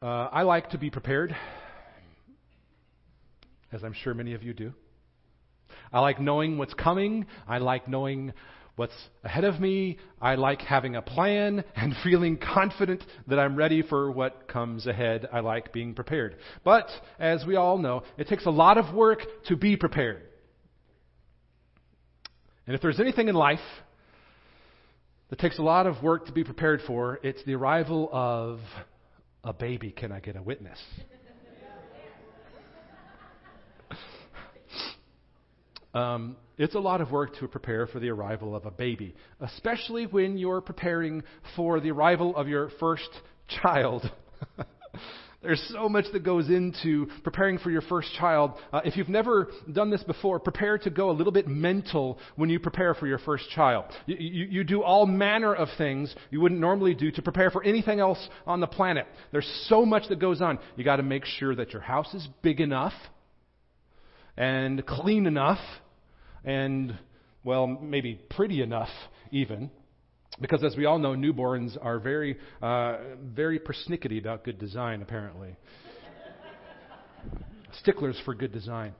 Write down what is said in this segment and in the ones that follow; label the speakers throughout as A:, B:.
A: Uh, I like to be prepared, as I'm sure many of you do. I like knowing what's coming. I like knowing what's ahead of me. I like having a plan and feeling confident that I'm ready for what comes ahead. I like being prepared. But, as we all know, it takes a lot of work to be prepared. And if there's anything in life that takes a lot of work to be prepared for, it's the arrival of a baby. Can I get a witness? Um, it's a lot of work to prepare for the arrival of a baby, especially when you're preparing for the arrival of your first child. There's so much that goes into preparing for your first child. Uh, if you've never done this before, prepare to go a little bit mental when you prepare for your first child. You, you, you do all manner of things you wouldn't normally do to prepare for anything else on the planet. There's so much that goes on. You got to make sure that your house is big enough and clean enough and, well, maybe pretty enough even. Because as we all know, newborns are very, uh, very persnickety about good design, apparently. Sticklers for good design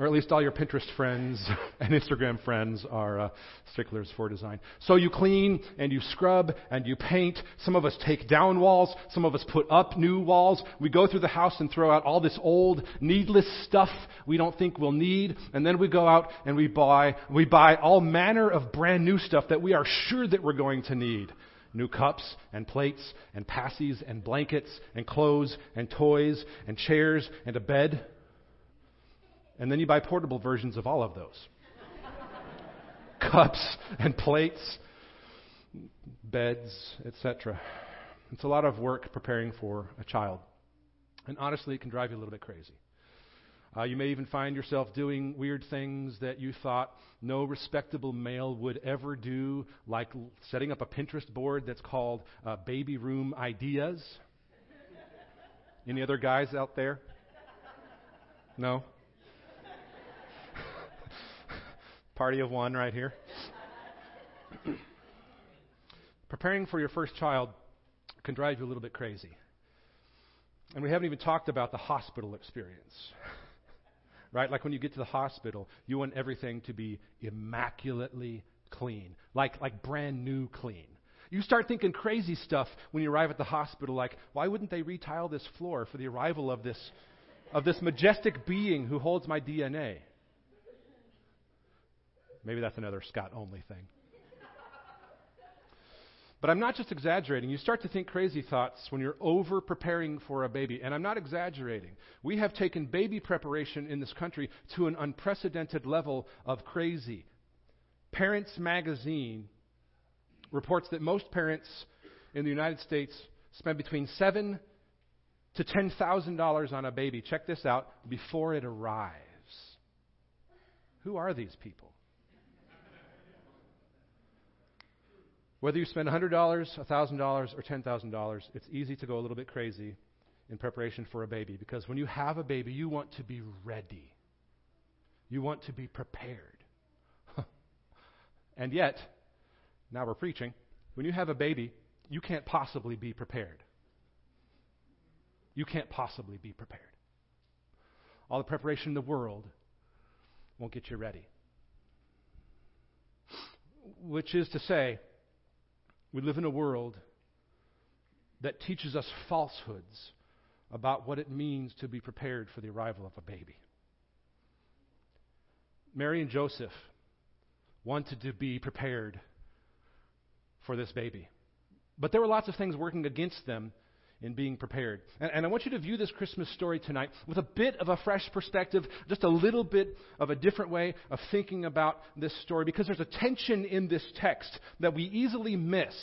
A: or at least all your Pinterest friends and Instagram friends are uh, sticklers for design. So you clean and you scrub and you paint. Some of us take down walls. Some of us put up new walls. We go through the house and throw out all this old, needless stuff we don't think we'll need. And then we go out and we buy, we buy all manner of brand new stuff that we are sure that we're going to need new cups and plates and passies and blankets and clothes and toys and chairs and a bed. And then you buy portable versions of all of those cups and plates, beds, etc. It's a lot of work preparing for a child. And honestly, it can drive you a little bit crazy. Uh, you may even find yourself doing weird things that you thought no respectable male would ever do, like setting up a Pinterest board that's called uh, Baby Room Ideas. Any other guys out there? No? Party of one right here. Preparing for your first child can drive you a little bit crazy. And we haven't even talked about the hospital experience. right? Like when you get to the hospital, you want everything to be immaculately clean, like, like brand new clean. You start thinking crazy stuff when you arrive at the hospital, like, why wouldn't they retile this floor for the arrival of this, of this majestic being who holds my DNA? Maybe that's another Scott only thing. But I'm not just exaggerating. You start to think crazy thoughts when you're over preparing for a baby. And I'm not exaggerating. We have taken baby preparation in this country to an unprecedented level of crazy. Parents Magazine reports that most parents in the United States spend between seven to ten thousand dollars on a baby. Check this out before it arrives. Who are these people? Whether you spend $100, $1,000, or $10,000, it's easy to go a little bit crazy in preparation for a baby because when you have a baby, you want to be ready. You want to be prepared. and yet, now we're preaching, when you have a baby, you can't possibly be prepared. You can't possibly be prepared. All the preparation in the world won't get you ready. Which is to say, we live in a world that teaches us falsehoods about what it means to be prepared for the arrival of a baby. Mary and Joseph wanted to be prepared for this baby. But there were lots of things working against them in being prepared. And, and, I want you to view this Christmas story tonight with a bit of a fresh perspective, just a little bit of a different way of thinking about this story, because there's a tension in this text that we easily miss.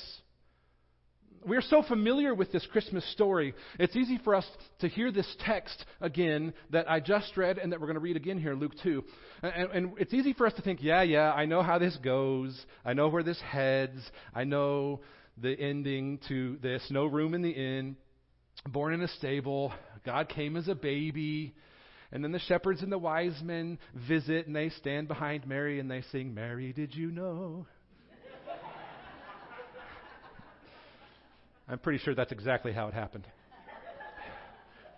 A: We're so familiar with this Christmas story, it's easy for us to hear this text again that I just read and that we're going to read again here, Luke 2. And, and it's easy for us to think, yeah, yeah, I know how this goes. I know where this heads. I know the ending to this. No room in the inn born in a stable. God came as a baby. And then the shepherds and the wise men visit and they stand behind Mary and they sing, Mary, did you know? I'm pretty sure that's exactly how it happened.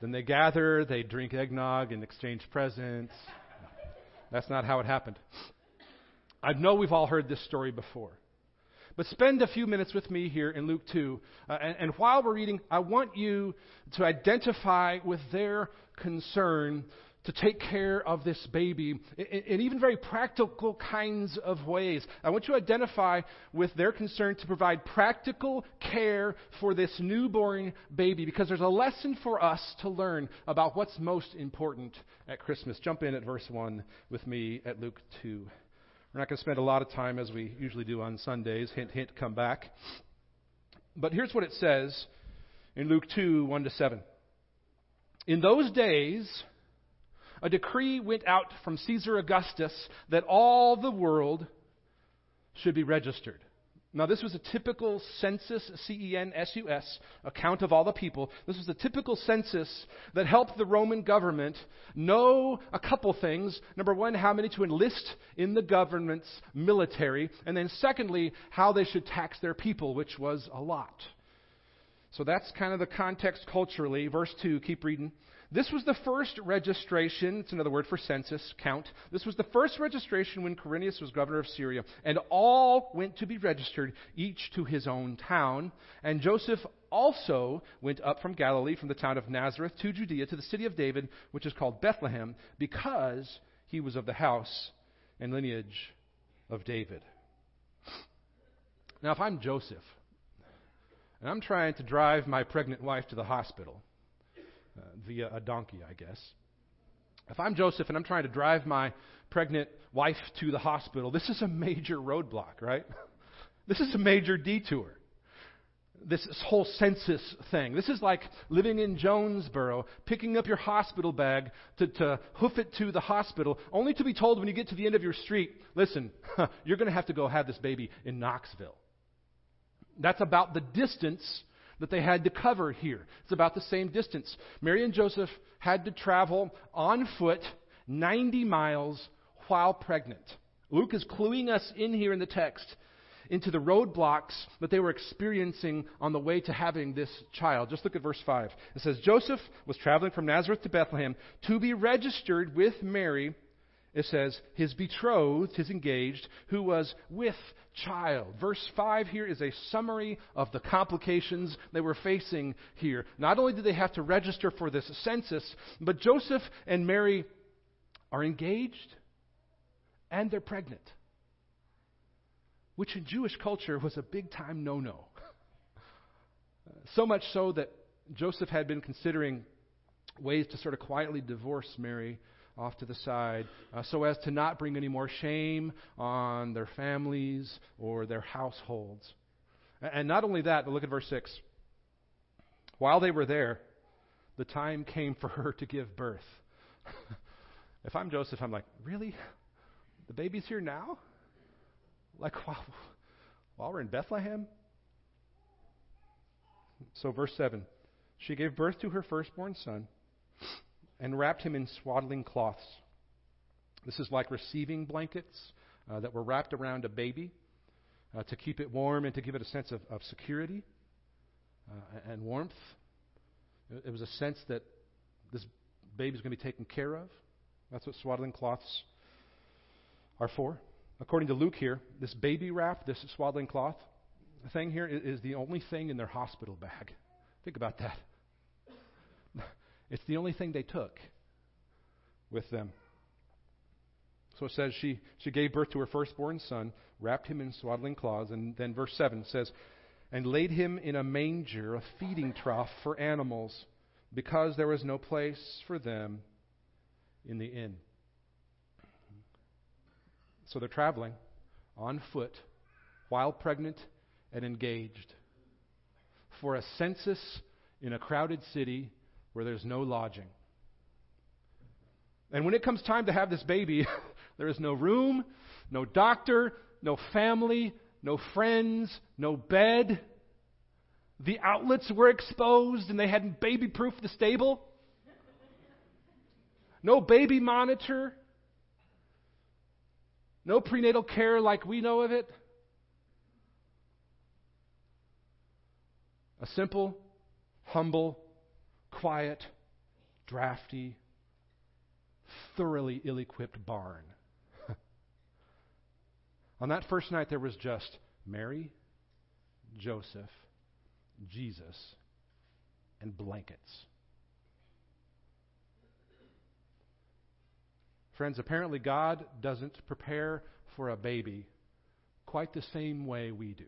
A: Then they gather, they drink eggnog and exchange presents. That's not how it happened. I know we've all heard this story before. But spend a few minutes with me here in Luke 2. Uh, and, and while we're reading, I want you to identify with their concern to take care of this baby in, in, even very practical kinds of ways. I want you to identify with their concern to provide practical care for this newborn baby because there's a lesson for us to learn about what's most important at Christmas. Jump in at verse 1 with me at Luke 2. We're not going to spend a lot of time as we usually do on Sundays. Hint, hint, come back. But here's what it says in Luke 2 1 to 7. In those days, a decree went out from Caesar Augustus that all the world should be registered. Now, this was a typical census, C E N S U S, account of all the people. This was a typical census that helped the Roman government know a couple things. Number one, how many to enlist in the government's military. And then, secondly, how they should tax their people, which was a lot. So that's kind of the context culturally. Verse 2, keep reading. This was the first registration, it's another word for census, count. This was the first registration when Quirinius was governor of Syria, and all went to be registered, each to his own town. And Joseph also went up from Galilee, from the town of Nazareth to Judea, to the city of David, which is called Bethlehem, because he was of the house and lineage of David. Now, if I'm Joseph, and I'm trying to drive my pregnant wife to the hospital, uh, via a donkey, I guess. If I'm Joseph and I'm trying to drive my pregnant wife to the hospital, this is a major roadblock, right? This is a major detour. This whole census thing. This is like living in Jonesborough, picking up your hospital bag to, to hoof it to the hospital, only to be told when you get to the end of your street, listen, you're going to have to go have this baby in Knoxville. That's about the distance that they had to cover here. It's about the same distance. Mary and Joseph had to travel on foot 90 miles while pregnant. Luke is cluing us in here in the text into the roadblocks that they were experiencing on the way to having this child. Just look at verse 5. It says Joseph was traveling from Nazareth to Bethlehem to be registered with Mary it says, his betrothed, his engaged, who was with child. Verse 5 here is a summary of the complications they were facing here. Not only did they have to register for this census, but Joseph and Mary are engaged and they're pregnant, which in Jewish culture was a big time no no. So much so that Joseph had been considering ways to sort of quietly divorce Mary off to the side uh, so as to not bring any more shame on their families or their households. And not only that, but look at verse 6. While they were there, the time came for her to give birth. if I'm Joseph, I'm like, really? The baby's here now? Like while, while we're in Bethlehem? So, verse 7 She gave birth to her firstborn son and wrapped him in swaddling cloths. This is like receiving blankets uh, that were wrapped around a baby uh, to keep it warm and to give it a sense of, of security uh, and warmth. It was a sense that this baby is going to be taken care of. That's what swaddling cloths are for. According to Luke here, this baby wrap, this swaddling cloth thing here is the only thing in their hospital bag. Think about that. It's the only thing they took with them. So it says she, she gave birth to her firstborn son, wrapped him in swaddling cloths, and then verse 7 says, and laid him in a manger, a feeding trough for animals, because there was no place for them in the inn. So they're traveling on foot while pregnant and engaged for a census in a crowded city where there's no lodging. And when it comes time to have this baby, there is no room, no doctor, no family, no friends, no bed. The outlets were exposed and they hadn't baby proofed the stable. No baby monitor. No prenatal care like we know of it. A simple, humble quiet drafty, thoroughly ill equipped barn. On that first night, there was just Mary, Joseph, Jesus, and blankets. Friends, apparently God doesn't prepare for a baby quite the same way we do.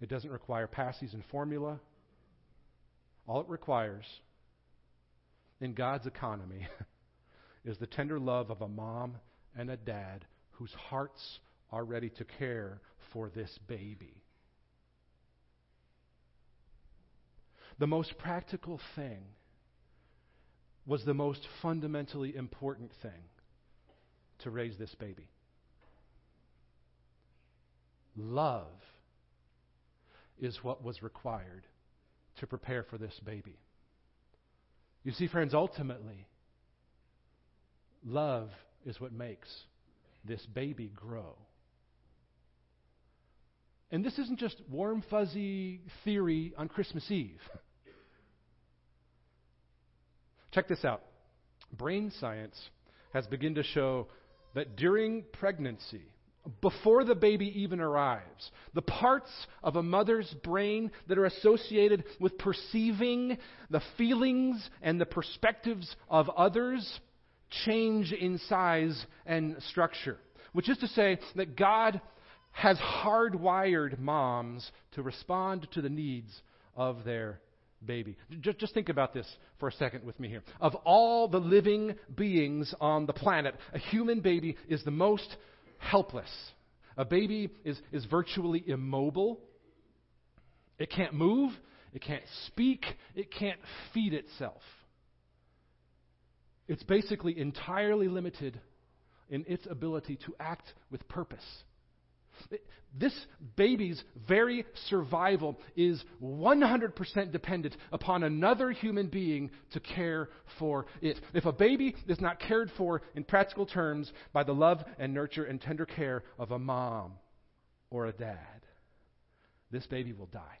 A: It doesn't require passes and formula. All it requires in God's economy is the tender love of a mom and a dad whose hearts are ready to care for this baby. The most practical thing was the most fundamentally important thing to raise this baby. Love is what was required to prepare for this baby. You see, friends, ultimately, love is what makes this baby grow. And this isn't just warm, fuzzy theory on Christmas Eve. Check this out. Brain science has begun to show that during pregnancy, before the baby even arrives, the parts of a mother's brain that are associated with perceiving the feelings and the perspectives of others change in size and structure. Which is to say that God has hardwired moms to respond to the needs of their baby. Just, just think about this for a second with me here. Of all the living beings on the planet, a human baby is the most helpless. A baby is, is virtually immobile. It can't move, it can't speak, it can't feed itself. It's basically entirely limited in its ability to act with purpose. This baby's very survival is 100% dependent upon another human being to care for it. If a baby is not cared for in practical terms by the love and nurture and tender care of a mom or a dad, this baby will die.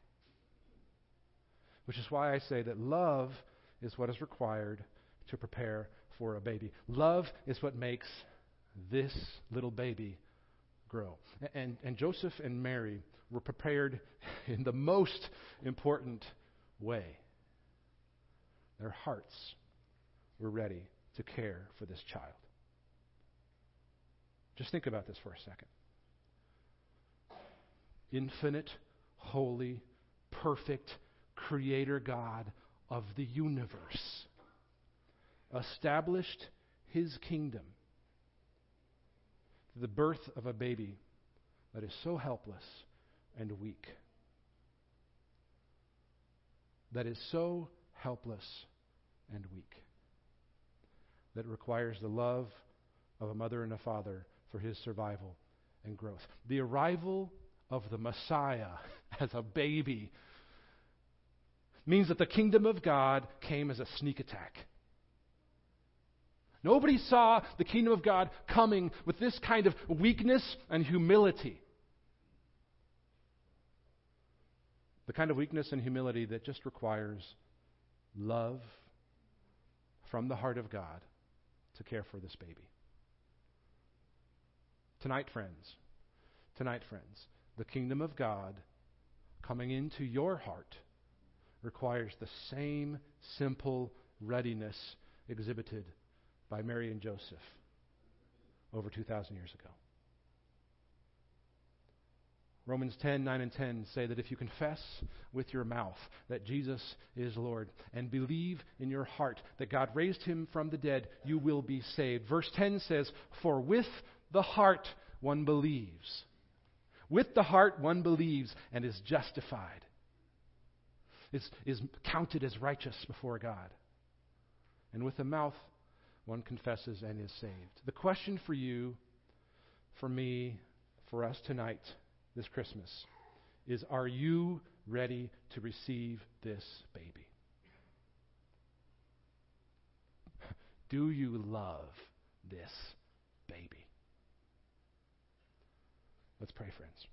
A: Which is why I say that love is what is required to prepare for a baby. Love is what makes this little baby grow. And, and Joseph and Mary were prepared in the most important way. Their hearts were ready to care for this child. Just think about this for a second. Infinite, holy, perfect Creator God of the universe established His kingdom the birth of a baby that is so helpless and weak. That is so helpless and weak. That requires the love of a mother and a father for his survival and growth. The arrival of the Messiah as a baby means that the kingdom of God came as a sneak attack. Nobody saw the kingdom of God coming with this kind of weakness and humility. The kind of weakness and humility that just requires love from the heart of God to care for this baby. Tonight, friends, tonight, friends, the kingdom of God coming into your heart requires the same simple readiness exhibited by Mary and Joseph over 2,000 years ago. Romans 10, 9, and 10 say that if you confess with your mouth that Jesus is Lord and believe in your heart that God raised him from the dead, you will be saved. Verse 10 says, For with the heart one believes. With the heart one believes and is justified, is, is counted as righteous before God. And with the mouth one confesses and is saved. The question for you, for me, for us tonight, this Christmas, is are you ready to receive this baby? Do you love this baby? Let's pray, friends.